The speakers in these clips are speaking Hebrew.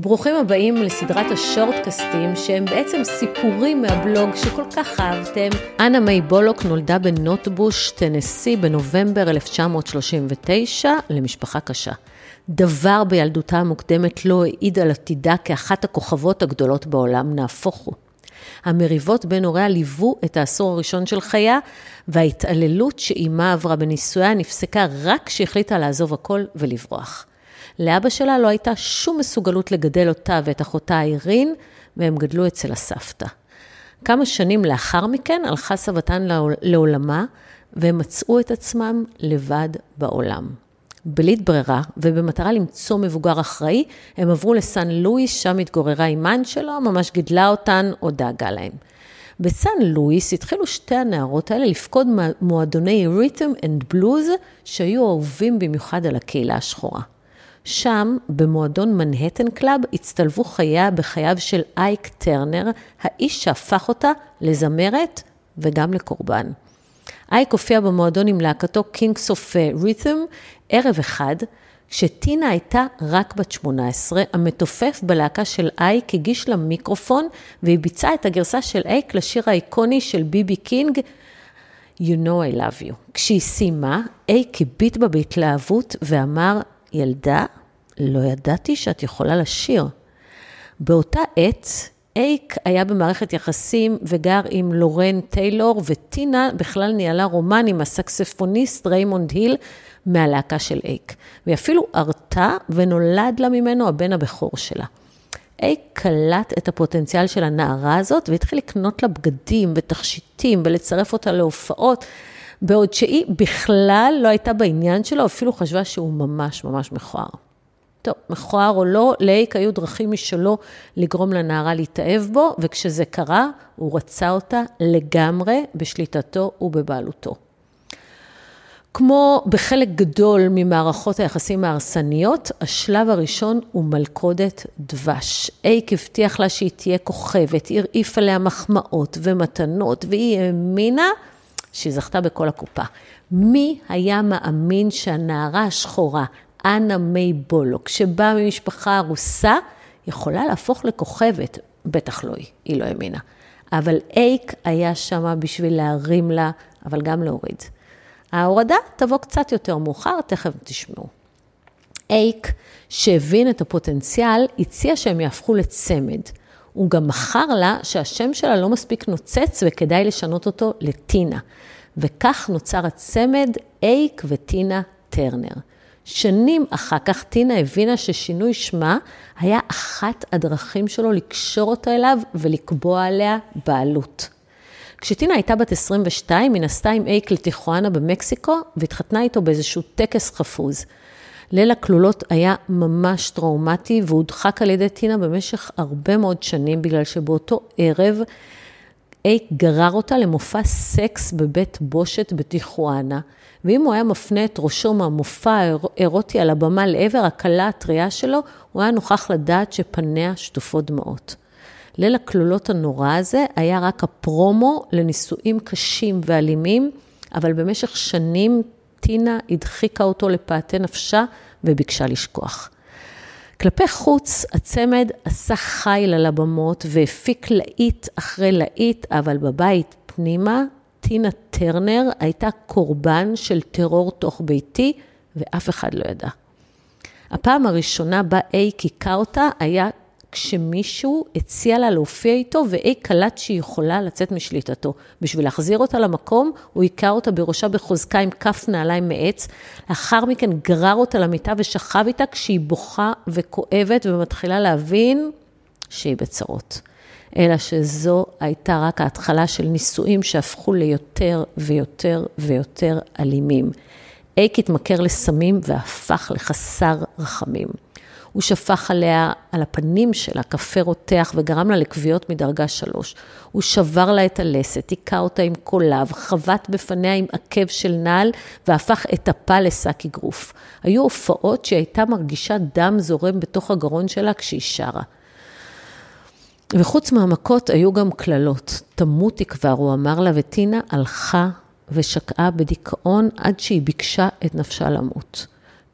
ברוכים הבאים לסדרת השורטקסטים, שהם בעצם סיפורים מהבלוג שכל כך אהבתם. אנה מיי בולוק נולדה בנוטבוש, טנסי, בנובמבר 1939, למשפחה קשה. דבר בילדותה המוקדמת לא העיד על עתידה כאחת הכוכבות הגדולות בעולם, נהפוך הוא. המריבות בין הוריה ליוו את העשור הראשון של חייה, וההתעללות שאימה עברה בנישואיה נפסקה רק כשהחליטה לעזוב הכל ולברוח. לאבא שלה לא הייתה שום מסוגלות לגדל אותה ואת אחותה אירין, והם גדלו אצל הסבתא. כמה שנים לאחר מכן הלכה סבתן לעולמה, והם מצאו את עצמם לבד בעולם. בלית ברירה, ובמטרה למצוא מבוגר אחראי, הם עברו לסן לואיס, שם התגוררה אימן שלא ממש גידלה אותן או דאגה להם. בסן לואיס התחילו שתי הנערות האלה לפקוד מועדוני rhythm and blues, שהיו אהובים במיוחד על הקהילה השחורה. שם, במועדון מנהטן קלאב, הצטלבו חייה בחייו של אייק טרנר, האיש שהפך אותה לזמרת וגם לקורבן. אייק הופיע במועדון עם להקתו Kings of Rhythm ערב אחד, כשטינה הייתה רק בת 18, המתופף בלהקה של אייק הגיש לה מיקרופון והיא ביצעה את הגרסה של אייק לשיר האיקוני של בי בי קינג, You know I love you. כשהיא סיימה, אייק הביט בה בהתלהבות ואמר, ילדה, לא ידעתי שאת יכולה לשיר. באותה עת, אייק היה במערכת יחסים וגר עם לורן טיילור, וטינה בכלל ניהלה רומן עם הסקספוניסט ריימונד היל מהלהקה של אייק. והיא אפילו הרתה ונולד לה ממנו הבן הבכור שלה. אייק קלט את הפוטנציאל של הנערה הזאת והתחיל לקנות לה בגדים ותכשיטים ולצרף אותה להופעות, בעוד שהיא בכלל לא הייתה בעניין שלו, אפילו חשבה שהוא ממש ממש מכוער. טוב, מכוער או לא, לייק היו דרכים משלו לגרום לנערה להתאהב בו, וכשזה קרה, הוא רצה אותה לגמרי בשליטתו ובבעלותו. כמו בחלק גדול ממערכות היחסים ההרסניות, השלב הראשון הוא מלכודת דבש. אייק הבטיח לה שהיא תהיה כוכבת, הרעיף עליה מחמאות ומתנות, והיא האמינה שהיא זכתה בכל הקופה. מי היה מאמין שהנערה השחורה, אנה מיי בולוק, שבאה ממשפחה ארוסה, יכולה להפוך לכוכבת. בטח לא היא, היא לא האמינה. אבל אייק היה שם בשביל להרים לה, אבל גם להוריד. ההורדה תבוא קצת יותר מאוחר, תכף תשמעו. אייק, שהבין את הפוטנציאל, הציע שהם יהפכו לצמד. הוא גם מכר לה שהשם שלה לא מספיק נוצץ וכדאי לשנות אותו לטינה. וכך נוצר הצמד אייק וטינה טרנר. שנים אחר כך טינה הבינה ששינוי שמה היה אחת הדרכים שלו לקשור אותה אליו ולקבוע עליה בעלות. כשטינה הייתה בת 22, היא נסעה עם אייק לטיחואנה במקסיקו והתחתנה איתו באיזשהו טקס חפוז. ליל הכלולות היה ממש טראומטי והודחק על ידי טינה במשך הרבה מאוד שנים, בגלל שבאותו ערב אייק גרר אותה למופע סקס בבית בושת בטיחואנה, ואם הוא היה מפנה את ראשו מהמופע האירוטי על הבמה לעבר הכלה הטריה שלו, הוא היה נוכח לדעת שפניה שטופות דמעות. ליל הכלולות הנורא הזה היה רק הפרומו לנישואים קשים ואלימים, אבל במשך שנים טינה הדחיקה אותו לפאתי נפשה וביקשה לשכוח. כלפי חוץ, הצמד עשה חיל על הבמות והפיק להיט אחרי להיט, אבל בבית פנימה, טינה טרנר הייתה קורבן של טרור תוך ביתי, ואף אחד לא ידע. הפעם הראשונה בה איי קיכה אותה היה כשמישהו הציע לה להופיע איתו, ואיי קלט שהיא יכולה לצאת משליטתו. בשביל להחזיר אותה למקום, הוא היכה אותה בראשה בחוזקה עם כף נעליים מעץ. לאחר מכן גרר אותה למיטה ושכב איתה כשהיא בוכה וכואבת ומתחילה להבין שהיא בצרות. אלא שזו הייתה רק ההתחלה של נישואים שהפכו ליותר ויותר ויותר אלימים. אייק התמכר לסמים והפך לחסר רחמים. הוא שפך עליה, על הפנים שלה, קפה רותח וגרם לה לכוויות מדרגה שלוש. הוא שבר לה את הלסת, היכה אותה עם קולב, חבט בפניה עם עקב של נעל והפך את אפה לשק אגרוף. היו הופעות שהיא הייתה מרגישה דם זורם בתוך הגרון שלה כשהיא שרה. וחוץ מהמכות היו גם קללות. תמותי כבר, הוא אמר לה, וטינה הלכה ושקעה בדיכאון עד שהיא ביקשה את נפשה למות.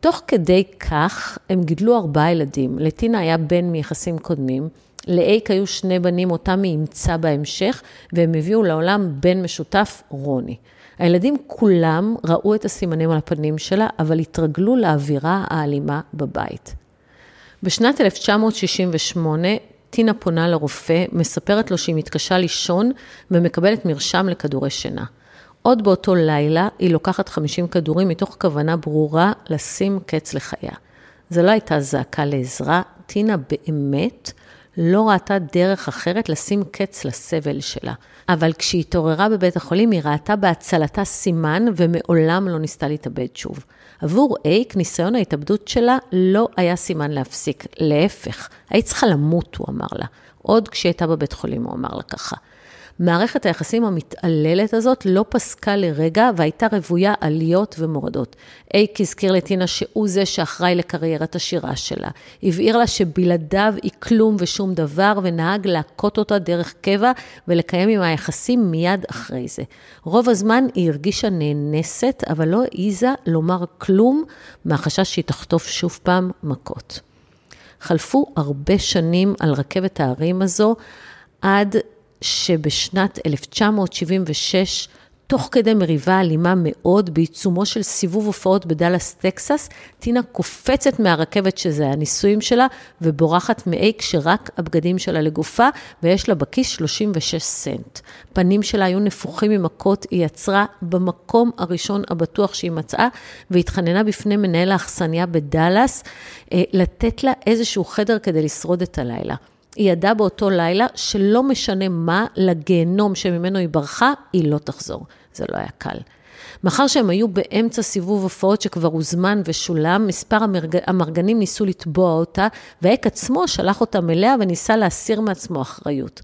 תוך כדי כך, הם גידלו ארבעה ילדים. לטינה היה בן מיחסים קודמים, לאייק היו שני בנים, אותם היא אימצה בהמשך, והם הביאו לעולם בן משותף, רוני. הילדים כולם ראו את הסימנים על הפנים שלה, אבל התרגלו לאווירה האלימה בבית. בשנת 1968, טינה פונה לרופא, מספרת לו שהיא מתקשה לישון ומקבלת מרשם לכדורי שינה. עוד באותו לילה היא לוקחת 50 כדורים מתוך כוונה ברורה לשים קץ לחייה. זו לא הייתה זעקה לעזרה, טינה באמת לא ראתה דרך אחרת לשים קץ לסבל שלה. אבל כשהיא התעוררה בבית החולים, היא ראתה בהצלתה סימן ומעולם לא ניסתה להתאבד שוב. עבור אייק, ניסיון ההתאבדות שלה לא היה סימן להפסיק, להפך, היית צריכה למות, הוא אמר לה. עוד כשהיא הייתה בבית חולים, הוא אמר לה ככה. מערכת היחסים המתעללת הזאת לא פסקה לרגע והייתה רוויה עליות ומורדות. אייק הזכיר לטינה שהוא זה שאחראי לקריירת השירה שלה. הבהיר לה שבלעדיו היא כלום ושום דבר, ונהג להכות אותה דרך קבע ולקיים עם היחסים מיד אחרי זה. רוב הזמן היא הרגישה נאנסת, אבל לא העיזה לומר כלום מהחשש שהיא תחטוף שוב פעם מכות. חלפו הרבה שנים על רכבת ההרים הזו, עד שבשנת 1976, תוך כדי מריבה אלימה מאוד, בעיצומו של סיבוב הופעות בדאלאס, טקסס, טינה קופצת מהרכבת שזה הניסויים שלה, ובורחת מאי כשרק הבגדים שלה לגופה, ויש לה בכיס 36 סנט. פנים שלה היו נפוחים ממכות, היא יצרה במקום הראשון הבטוח שהיא מצאה, והתחננה בפני מנהל האכסניה בדאלאס, אה, לתת לה איזשהו חדר כדי לשרוד את הלילה. היא ידעה באותו לילה שלא משנה מה, לגיהנום שממנו היא ברחה, היא לא תחזור. זה לא היה קל. מאחר שהם היו באמצע סיבוב הופעות שכבר הוזמן ושולם, מספר המרג... המרגנים ניסו לתבוע אותה, והאק עצמו שלח אותם אליה וניסה להסיר מעצמו אחריות.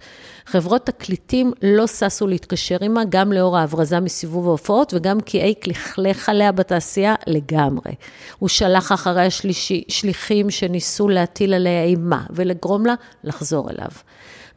חברות תקליטים לא ששו להתקשר עימה, גם לאור ההברזה מסיבוב ההופעות וגם כי אייק לכלך עליה בתעשייה לגמרי. הוא שלח אחרי השלישי, שליחים שניסו להטיל עליה אימה ולגרום לה לחזור אליו.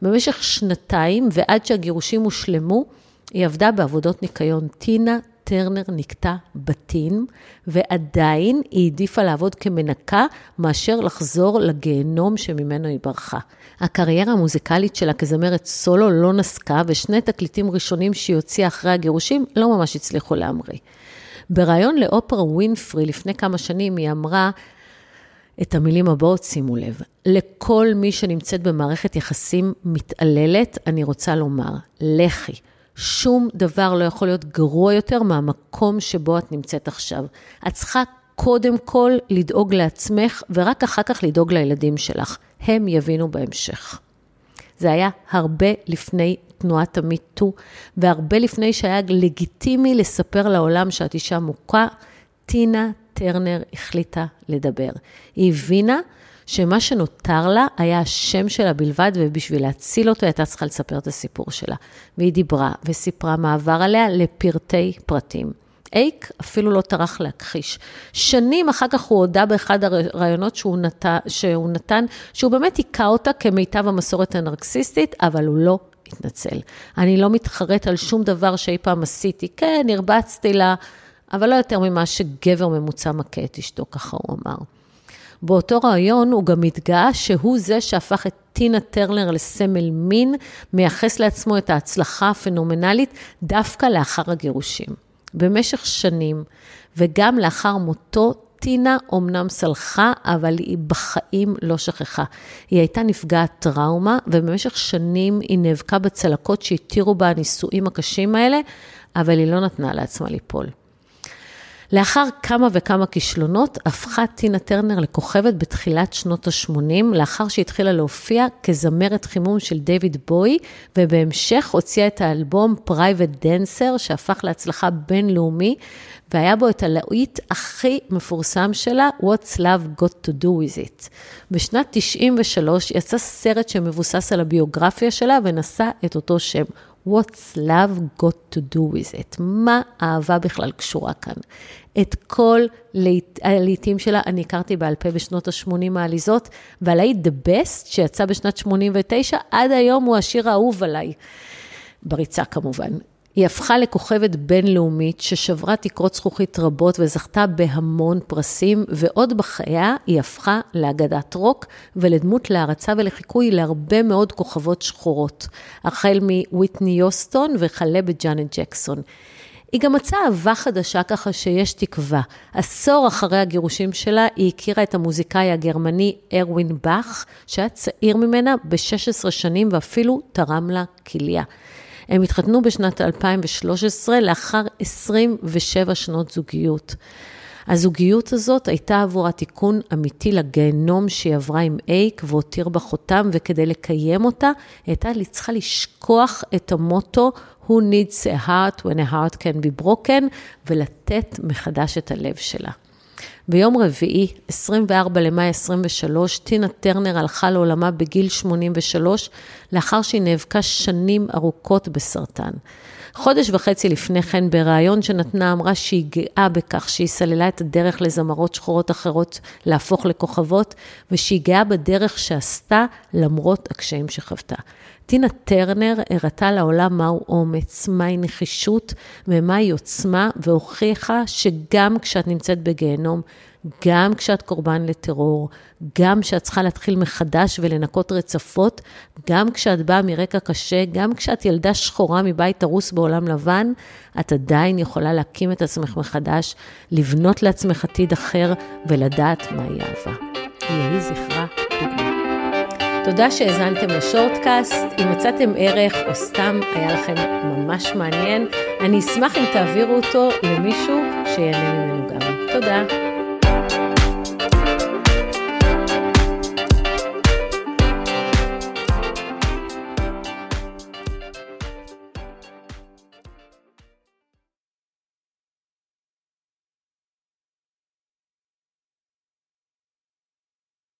במשך שנתיים ועד שהגירושים הושלמו, היא עבדה בעבודות ניקיון. טינה טרנר נקטע בתים, ועדיין היא העדיפה לעבוד כמנקה מאשר לחזור לגיהנום שממנו היא ברחה. הקריירה המוזיקלית שלה כזמרת סולו לא נסקה, ושני תקליטים ראשונים שהיא הוציאה אחרי הגירושים לא ממש הצליחו להמריא. בריאיון לאופרה ווינפרי לפני כמה שנים היא אמרה, את המילים הבאות, שימו לב. לכל מי שנמצאת במערכת יחסים מתעללת, אני רוצה לומר, לכי. שום דבר לא יכול להיות גרוע יותר מהמקום שבו את נמצאת עכשיו. את צריכה קודם כל לדאוג לעצמך, ורק אחר כך לדאוג לילדים שלך. הם יבינו בהמשך. זה היה הרבה לפני תנועת המיטו, והרבה לפני שהיה לגיטימי לספר לעולם שאת אישה מוכה, טינה טרנר החליטה לדבר. היא הבינה שמה שנותר לה היה השם שלה בלבד, ובשביל להציל אותו הייתה צריכה לספר את הסיפור שלה. והיא דיברה וסיפרה מה עבר עליה לפרטי פרטים. אייק אפילו לא טרח להכחיש. שנים אחר כך הוא הודה באחד הראיונות שהוא, נת... שהוא נתן, שהוא באמת היכה אותה כמיטב המסורת הנרקסיסטית, אבל הוא לא התנצל. אני לא מתחרט על שום דבר שאי פעם עשיתי. כן, הרבצתי לה, אבל לא יותר ממה שגבר ממוצע מכה את אשתו, ככה הוא אמר. באותו ראיון הוא גם התגאה שהוא זה שהפך את טינה טרנר לסמל מין, מייחס לעצמו את ההצלחה הפנומנלית דווקא לאחר הגירושים. במשך שנים, וגם לאחר מותו, טינה אומנם סלחה, אבל היא בחיים לא שכחה. היא הייתה נפגעת טראומה, ובמשך שנים היא נאבקה בצלקות שהתירו בה הנישואים הקשים האלה, אבל היא לא נתנה לעצמה ליפול. לאחר כמה וכמה כישלונות, הפכה טינה טרנר לכוכבת בתחילת שנות ה-80, לאחר שהתחילה להופיע כזמרת חימום של דיוויד בוי, ובהמשך הוציאה את האלבום Private Dancer, שהפך להצלחה בינלאומי, והיה בו את הלהיט הכי מפורסם שלה, What's Love Got to Do With It. בשנת 93 יצא סרט שמבוסס על הביוגרפיה שלה ונשא את אותו שם, What's love got to do with it? מה אהבה בכלל קשורה כאן? את כל הלעיתים שלה אני הכרתי בעל פה בשנות ה-80 העליזות, והלהיט The Best, שיצא בשנת 89, עד היום הוא השיר האהוב עליי. בריצה כמובן. היא הפכה לכוכבת בינלאומית ששברה תקרות זכוכית רבות וזכתה בהמון פרסים, ועוד בחייה היא הפכה לאגדת רוק ולדמות להערצה ולחיקוי להרבה מאוד כוכבות שחורות, החל מוויטני יוסטון וכלה בג'אנט ג'קסון. היא גם מצאה אהבה חדשה ככה שיש תקווה. עשור אחרי הגירושים שלה, היא הכירה את המוזיקאי הגרמני ארווין באך, שהיה צעיר ממנה ב-16 שנים ואפילו תרם לה כליה. הם התחתנו בשנת 2013 לאחר 27 שנות זוגיות. הזוגיות הזאת הייתה עבורה תיקון אמיתי לגיהנום שהיא עברה עם אייק והותיר בה חותם, וכדי לקיים אותה, הייתה צריכה לשכוח את המוטו Who needs a heart when a heart can be broken, ולתת מחדש את הלב שלה. ביום רביעי, 24 למאי 23, טינה טרנר הלכה לעולמה בגיל 83, לאחר שהיא נאבקה שנים ארוכות בסרטן. חודש וחצי לפני כן, בריאיון שנתנה, אמרה שהיא גאה בכך שהיא סללה את הדרך לזמרות שחורות אחרות להפוך לכוכבות, ושהיא גאה בדרך שעשתה למרות הקשיים שחוותה. טינה טרנר הראתה לעולם מהו אומץ, מהי נחישות ומהי עוצמה, והוכיחה שגם כשאת נמצאת בגיהנום, גם כשאת קורבן לטרור, גם כשאת צריכה להתחיל מחדש ולנקות רצפות, גם כשאת באה מרקע קשה, גם כשאת ילדה שחורה מבית הרוס בעולם לבן, את עדיין יכולה להקים את עצמך מחדש, לבנות לעצמך עתיד אחר ולדעת מהי אהבה. יהי זכרה דוגמה. תודה שהאזנתם לשורטקאסט. אם מצאתם ערך או סתם היה לכם ממש מעניין, אני אשמח אם תעבירו אותו למישהו שיהנה ממנו גם. תודה.